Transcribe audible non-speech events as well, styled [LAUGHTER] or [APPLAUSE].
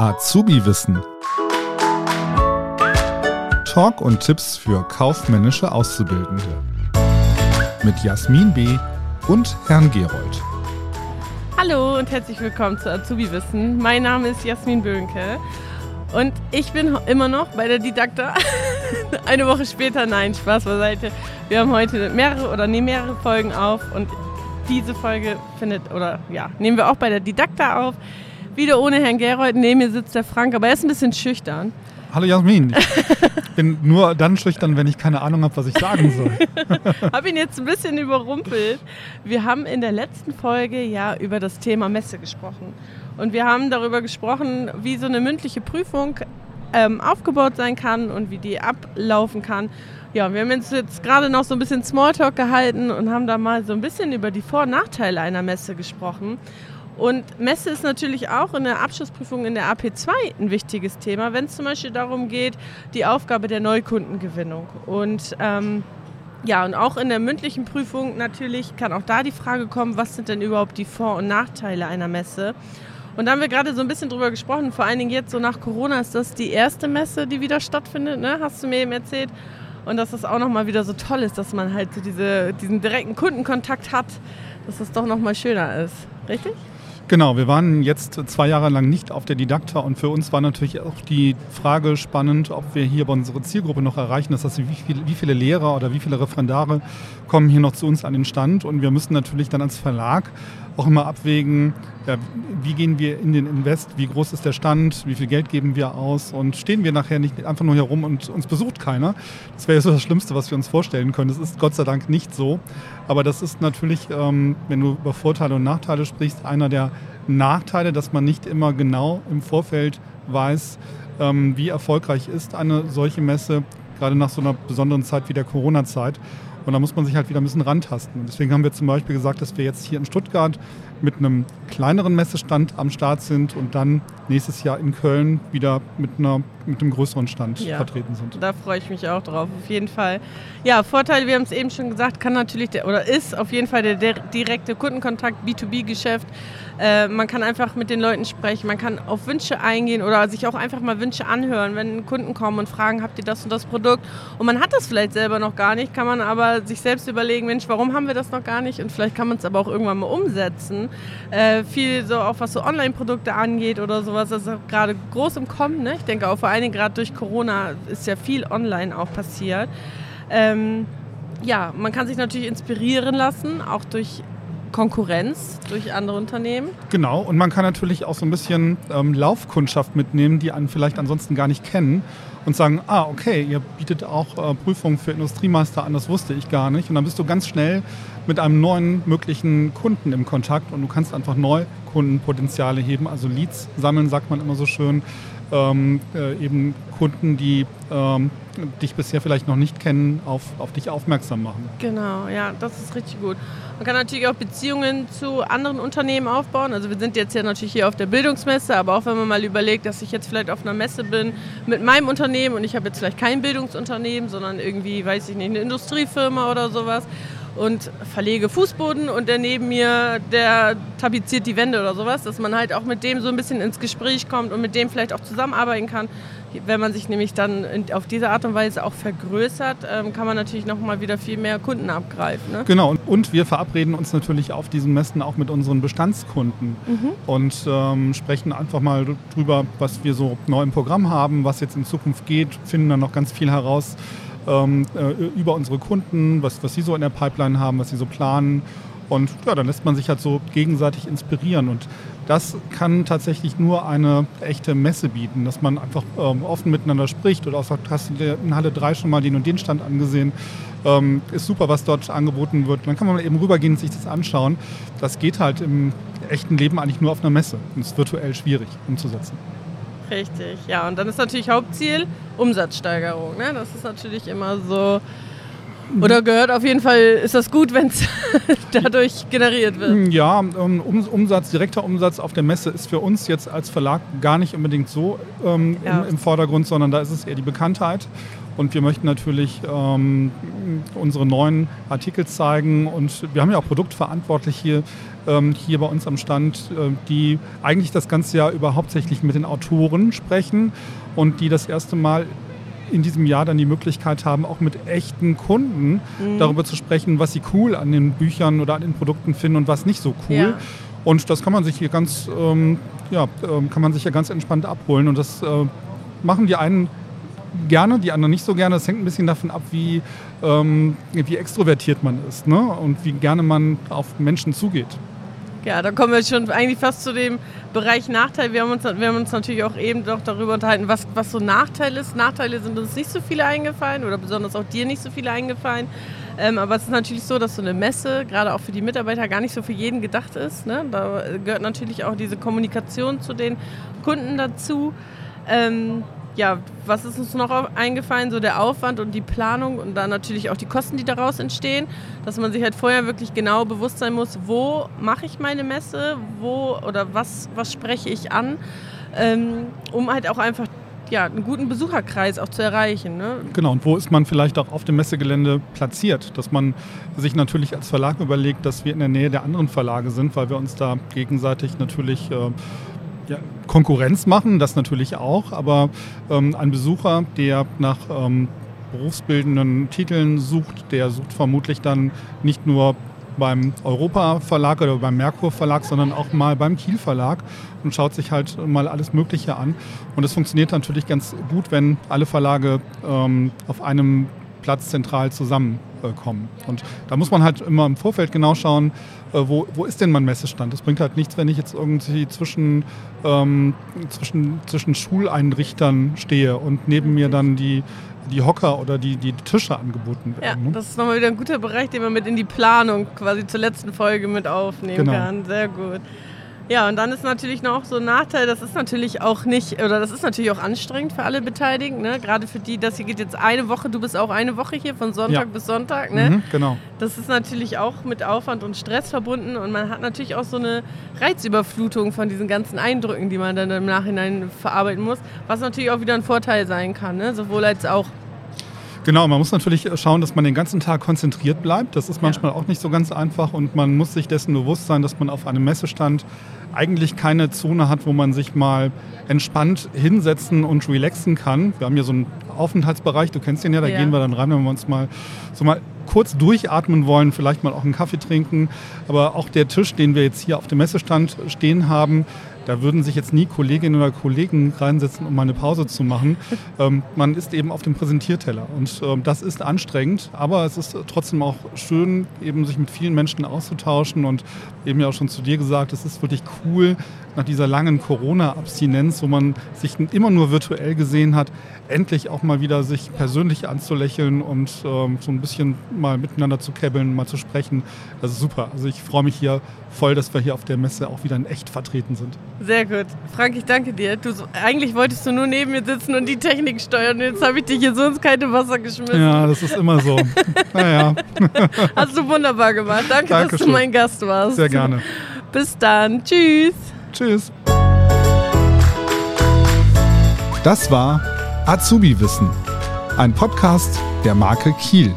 Azubi-Wissen. Talk und Tipps für kaufmännische Auszubildende. Mit Jasmin B. und Herrn Gerold. Hallo und herzlich willkommen zu Azubi-Wissen. Mein Name ist Jasmin Böhnke und ich bin immer noch bei der Didakta. [LAUGHS] Eine Woche später, nein, Spaß beiseite. Wir haben heute mehrere oder nehmen mehrere Folgen auf und diese Folge findet oder ja, nehmen wir auch bei der Didakta auf. Wieder ohne Herrn Gerold. Neben mir sitzt der Frank, aber er ist ein bisschen schüchtern. Hallo Jasmin. Ich bin nur dann schüchtern, wenn ich keine Ahnung habe, was ich sagen soll. [LAUGHS] habe ihn jetzt ein bisschen überrumpelt. Wir haben in der letzten Folge ja über das Thema Messe gesprochen. Und wir haben darüber gesprochen, wie so eine mündliche Prüfung ähm, aufgebaut sein kann und wie die ablaufen kann. Ja, wir haben uns jetzt gerade noch so ein bisschen Smalltalk gehalten und haben da mal so ein bisschen über die Vor- und Nachteile einer Messe gesprochen. Und Messe ist natürlich auch in der Abschlussprüfung in der AP2 ein wichtiges Thema, wenn es zum Beispiel darum geht, die Aufgabe der Neukundengewinnung. Und ähm, ja, und auch in der mündlichen Prüfung natürlich kann auch da die Frage kommen, was sind denn überhaupt die Vor- und Nachteile einer Messe? Und da haben wir gerade so ein bisschen drüber gesprochen, vor allen Dingen jetzt so nach Corona ist das die erste Messe, die wieder stattfindet, ne? hast du mir eben erzählt. Und dass das auch nochmal wieder so toll ist, dass man halt so diese, diesen direkten Kundenkontakt hat, dass das doch nochmal schöner ist. Richtig? Genau, wir waren jetzt zwei Jahre lang nicht auf der Didakta und für uns war natürlich auch die Frage spannend, ob wir hier bei unserer Zielgruppe noch erreichen. Das heißt, wie, viel, wie viele Lehrer oder wie viele Referendare kommen hier noch zu uns an den Stand und wir müssen natürlich dann als Verlag auch immer abwägen, ja, wie gehen wir in den Invest, wie groß ist der Stand, wie viel Geld geben wir aus und stehen wir nachher nicht einfach nur hier rum und uns besucht keiner. Das wäre ja so das Schlimmste, was wir uns vorstellen können. Das ist Gott sei Dank nicht so. Aber das ist natürlich, ähm, wenn du über Vorteile und Nachteile sprichst, einer der Nachteile, dass man nicht immer genau im Vorfeld weiß, ähm, wie erfolgreich ist eine solche Messe, gerade nach so einer besonderen Zeit wie der Corona-Zeit. Und da muss man sich halt wieder ein bisschen rantasten. Und deswegen haben wir zum Beispiel gesagt, dass wir jetzt hier in Stuttgart mit einem kleineren Messestand am Start sind und dann nächstes Jahr in Köln wieder mit, einer, mit einem größeren Stand ja, vertreten sind. Da freue ich mich auch drauf, auf jeden Fall. Ja, Vorteil, wir haben es eben schon gesagt, kann natürlich der, oder ist auf jeden Fall der, der direkte Kundenkontakt, B2B-Geschäft. Äh, man kann einfach mit den Leuten sprechen, man kann auf Wünsche eingehen oder sich auch einfach mal Wünsche anhören, wenn Kunden kommen und fragen, habt ihr das und das Produkt? Und man hat das vielleicht selber noch gar nicht, kann man aber sich selbst überlegen, Mensch, warum haben wir das noch gar nicht? Und vielleicht kann man es aber auch irgendwann mal umsetzen. Äh, viel so auch was so Online-Produkte angeht oder sowas, das ist gerade groß im Kommen. Ne? Ich denke auch vor allen Dingen gerade durch Corona ist ja viel online auch passiert. Ähm, ja, man kann sich natürlich inspirieren lassen, auch durch Konkurrenz durch andere Unternehmen. Genau, und man kann natürlich auch so ein bisschen ähm, Laufkundschaft mitnehmen, die einen vielleicht ansonsten gar nicht kennen und sagen, ah, okay, ihr bietet auch äh, Prüfungen für Industriemeister an, das wusste ich gar nicht. Und dann bist du ganz schnell mit einem neuen möglichen Kunden im Kontakt und du kannst einfach Neukundenpotenziale heben, also Leads sammeln, sagt man immer so schön. Ähm, äh, eben Kunden, die ähm, dich bisher vielleicht noch nicht kennen, auf, auf dich aufmerksam machen. Genau, ja, das ist richtig gut. Man kann natürlich auch Beziehungen zu anderen Unternehmen aufbauen. Also wir sind jetzt ja natürlich hier auf der Bildungsmesse, aber auch wenn man mal überlegt, dass ich jetzt vielleicht auf einer Messe bin mit meinem Unternehmen und ich habe jetzt vielleicht kein Bildungsunternehmen, sondern irgendwie, weiß ich nicht, eine Industriefirma oder sowas und verlege Fußboden und der neben mir, der tapeziert die Wände oder sowas, dass man halt auch mit dem so ein bisschen ins Gespräch kommt und mit dem vielleicht auch zusammenarbeiten kann. Wenn man sich nämlich dann auf diese Art und Weise auch vergrößert, ähm, kann man natürlich noch mal wieder viel mehr Kunden abgreifen. Ne? Genau, und wir verabreden uns natürlich auf diesen Messen auch mit unseren Bestandskunden mhm. und ähm, sprechen einfach mal drüber, was wir so neu im Programm haben, was jetzt in Zukunft geht, finden dann noch ganz viel heraus ähm, äh, über unsere Kunden, was, was sie so in der Pipeline haben, was sie so planen. Und ja, dann lässt man sich halt so gegenseitig inspirieren. Und das kann tatsächlich nur eine echte Messe bieten, dass man einfach ähm, offen miteinander spricht oder auch sagt, hast du in Halle 3 schon mal den und den Stand angesehen? Ähm, ist super, was dort angeboten wird. Dann kann man eben rübergehen und sich das anschauen. Das geht halt im echten Leben eigentlich nur auf einer Messe und ist virtuell schwierig umzusetzen. Richtig, ja. Und dann ist natürlich Hauptziel Umsatzsteigerung. Ne? Das ist natürlich immer so oder gehört auf jeden Fall, ist das gut, wenn es [LAUGHS] dadurch generiert wird? Ja, um, Umsatz, direkter Umsatz auf der Messe ist für uns jetzt als Verlag gar nicht unbedingt so ähm, ja. im, im, Vordergrund, sondern da ist es eher die Bekanntheit. Und wir möchten natürlich ähm, unsere neuen Artikel zeigen. Und wir haben ja auch Produktverantwortliche hier, ähm, hier bei uns am Stand, äh, die eigentlich das ganze Jahr über hauptsächlich mit den Autoren sprechen und die das erste Mal in diesem Jahr dann die Möglichkeit haben, auch mit echten Kunden mhm. darüber zu sprechen, was sie cool an den Büchern oder an den Produkten finden und was nicht so cool. Ja. Und das kann man sich hier ganz, ähm, ja, ähm, kann man sich ja ganz entspannt abholen. Und das äh, machen die einen gerne, die anderen nicht so gerne. Das hängt ein bisschen davon ab, wie, ähm, wie extrovertiert man ist ne? und wie gerne man auf Menschen zugeht. Ja, da kommen wir schon eigentlich fast zu dem Bereich Nachteil. Wir haben uns, wir haben uns natürlich auch eben doch darüber unterhalten, was, was so Nachteil ist. Nachteile sind uns nicht so viele eingefallen oder besonders auch dir nicht so viele eingefallen. Ähm, aber es ist natürlich so, dass so eine Messe, gerade auch für die Mitarbeiter, gar nicht so für jeden gedacht ist. Ne? Da gehört natürlich auch diese Kommunikation zu den Kunden dazu. Ähm, ja, was ist uns noch eingefallen? So der Aufwand und die Planung und dann natürlich auch die Kosten, die daraus entstehen. Dass man sich halt vorher wirklich genau bewusst sein muss, wo mache ich meine Messe, wo oder was, was spreche ich an, ähm, um halt auch einfach ja, einen guten Besucherkreis auch zu erreichen. Ne? Genau, und wo ist man vielleicht auch auf dem Messegelände platziert? Dass man sich natürlich als Verlag überlegt, dass wir in der Nähe der anderen Verlage sind, weil wir uns da gegenseitig natürlich äh, ja, Konkurrenz machen, das natürlich auch, aber ähm, ein Besucher, der nach ähm, berufsbildenden Titeln sucht, der sucht vermutlich dann nicht nur beim Europa Verlag oder beim Merkur Verlag, sondern auch mal beim Kiel Verlag und schaut sich halt mal alles Mögliche an. Und es funktioniert natürlich ganz gut, wenn alle Verlage ähm, auf einem Platz zentral zusammenkommen. Und da muss man halt immer im Vorfeld genau schauen, äh, wo, wo ist denn mein Messestand? Das bringt halt nichts, wenn ich jetzt irgendwie zwischen, ähm, zwischen, zwischen Schuleinrichtern stehe und neben mir dann die, die Hocker oder die, die Tische angeboten werden. Ja, das ist nochmal wieder ein guter Bereich, den man mit in die Planung quasi zur letzten Folge mit aufnehmen genau. kann. Sehr gut. Ja, und dann ist natürlich noch so ein Nachteil, das ist natürlich auch nicht, oder das ist natürlich auch anstrengend für alle Beteiligten, ne? gerade für die, das hier geht jetzt eine Woche, du bist auch eine Woche hier, von Sonntag ja. bis Sonntag. Ne? Mhm, genau. Das ist natürlich auch mit Aufwand und Stress verbunden und man hat natürlich auch so eine Reizüberflutung von diesen ganzen Eindrücken, die man dann im Nachhinein verarbeiten muss, was natürlich auch wieder ein Vorteil sein kann, ne? sowohl als auch Genau, man muss natürlich schauen, dass man den ganzen Tag konzentriert bleibt. Das ist manchmal ja. auch nicht so ganz einfach und man muss sich dessen bewusst sein, dass man auf einem Messestand eigentlich keine Zone hat, wo man sich mal entspannt hinsetzen und relaxen kann. Wir haben hier so einen Aufenthaltsbereich, du kennst den ja, da ja. gehen wir dann rein, wenn wir uns mal so mal kurz durchatmen wollen, vielleicht mal auch einen Kaffee trinken. Aber auch der Tisch, den wir jetzt hier auf dem Messestand stehen haben, da würden sich jetzt nie Kolleginnen oder Kollegen reinsetzen, um mal eine Pause zu machen. [LAUGHS] ähm, man ist eben auf dem Präsentierteller und ähm, das ist anstrengend, aber es ist trotzdem auch schön, eben sich mit vielen Menschen auszutauschen und eben ja auch schon zu dir gesagt, es ist wirklich cool, nach dieser langen Corona-Abstinenz, wo man sich immer nur virtuell gesehen hat, endlich auch mal wieder sich persönlich anzulächeln und ähm, so ein bisschen mal miteinander zu käbbeln, mal zu sprechen. Das ist super. Also ich freue mich hier voll, dass wir hier auf der Messe auch wieder in echt vertreten sind. Sehr gut. Frank, ich danke dir. Du, eigentlich wolltest du nur neben mir sitzen und die Technik steuern. Jetzt habe ich dich hier so ins kalte Wasser geschmissen. Ja, das ist immer so. naja. [LAUGHS] Hast du wunderbar gemacht. Danke, Dankeschön. dass du mein Gast warst. Sehr gerne. Bis dann. Tschüss. Tschüss. Das war Azubi Wissen, ein Podcast der Marke Kiel.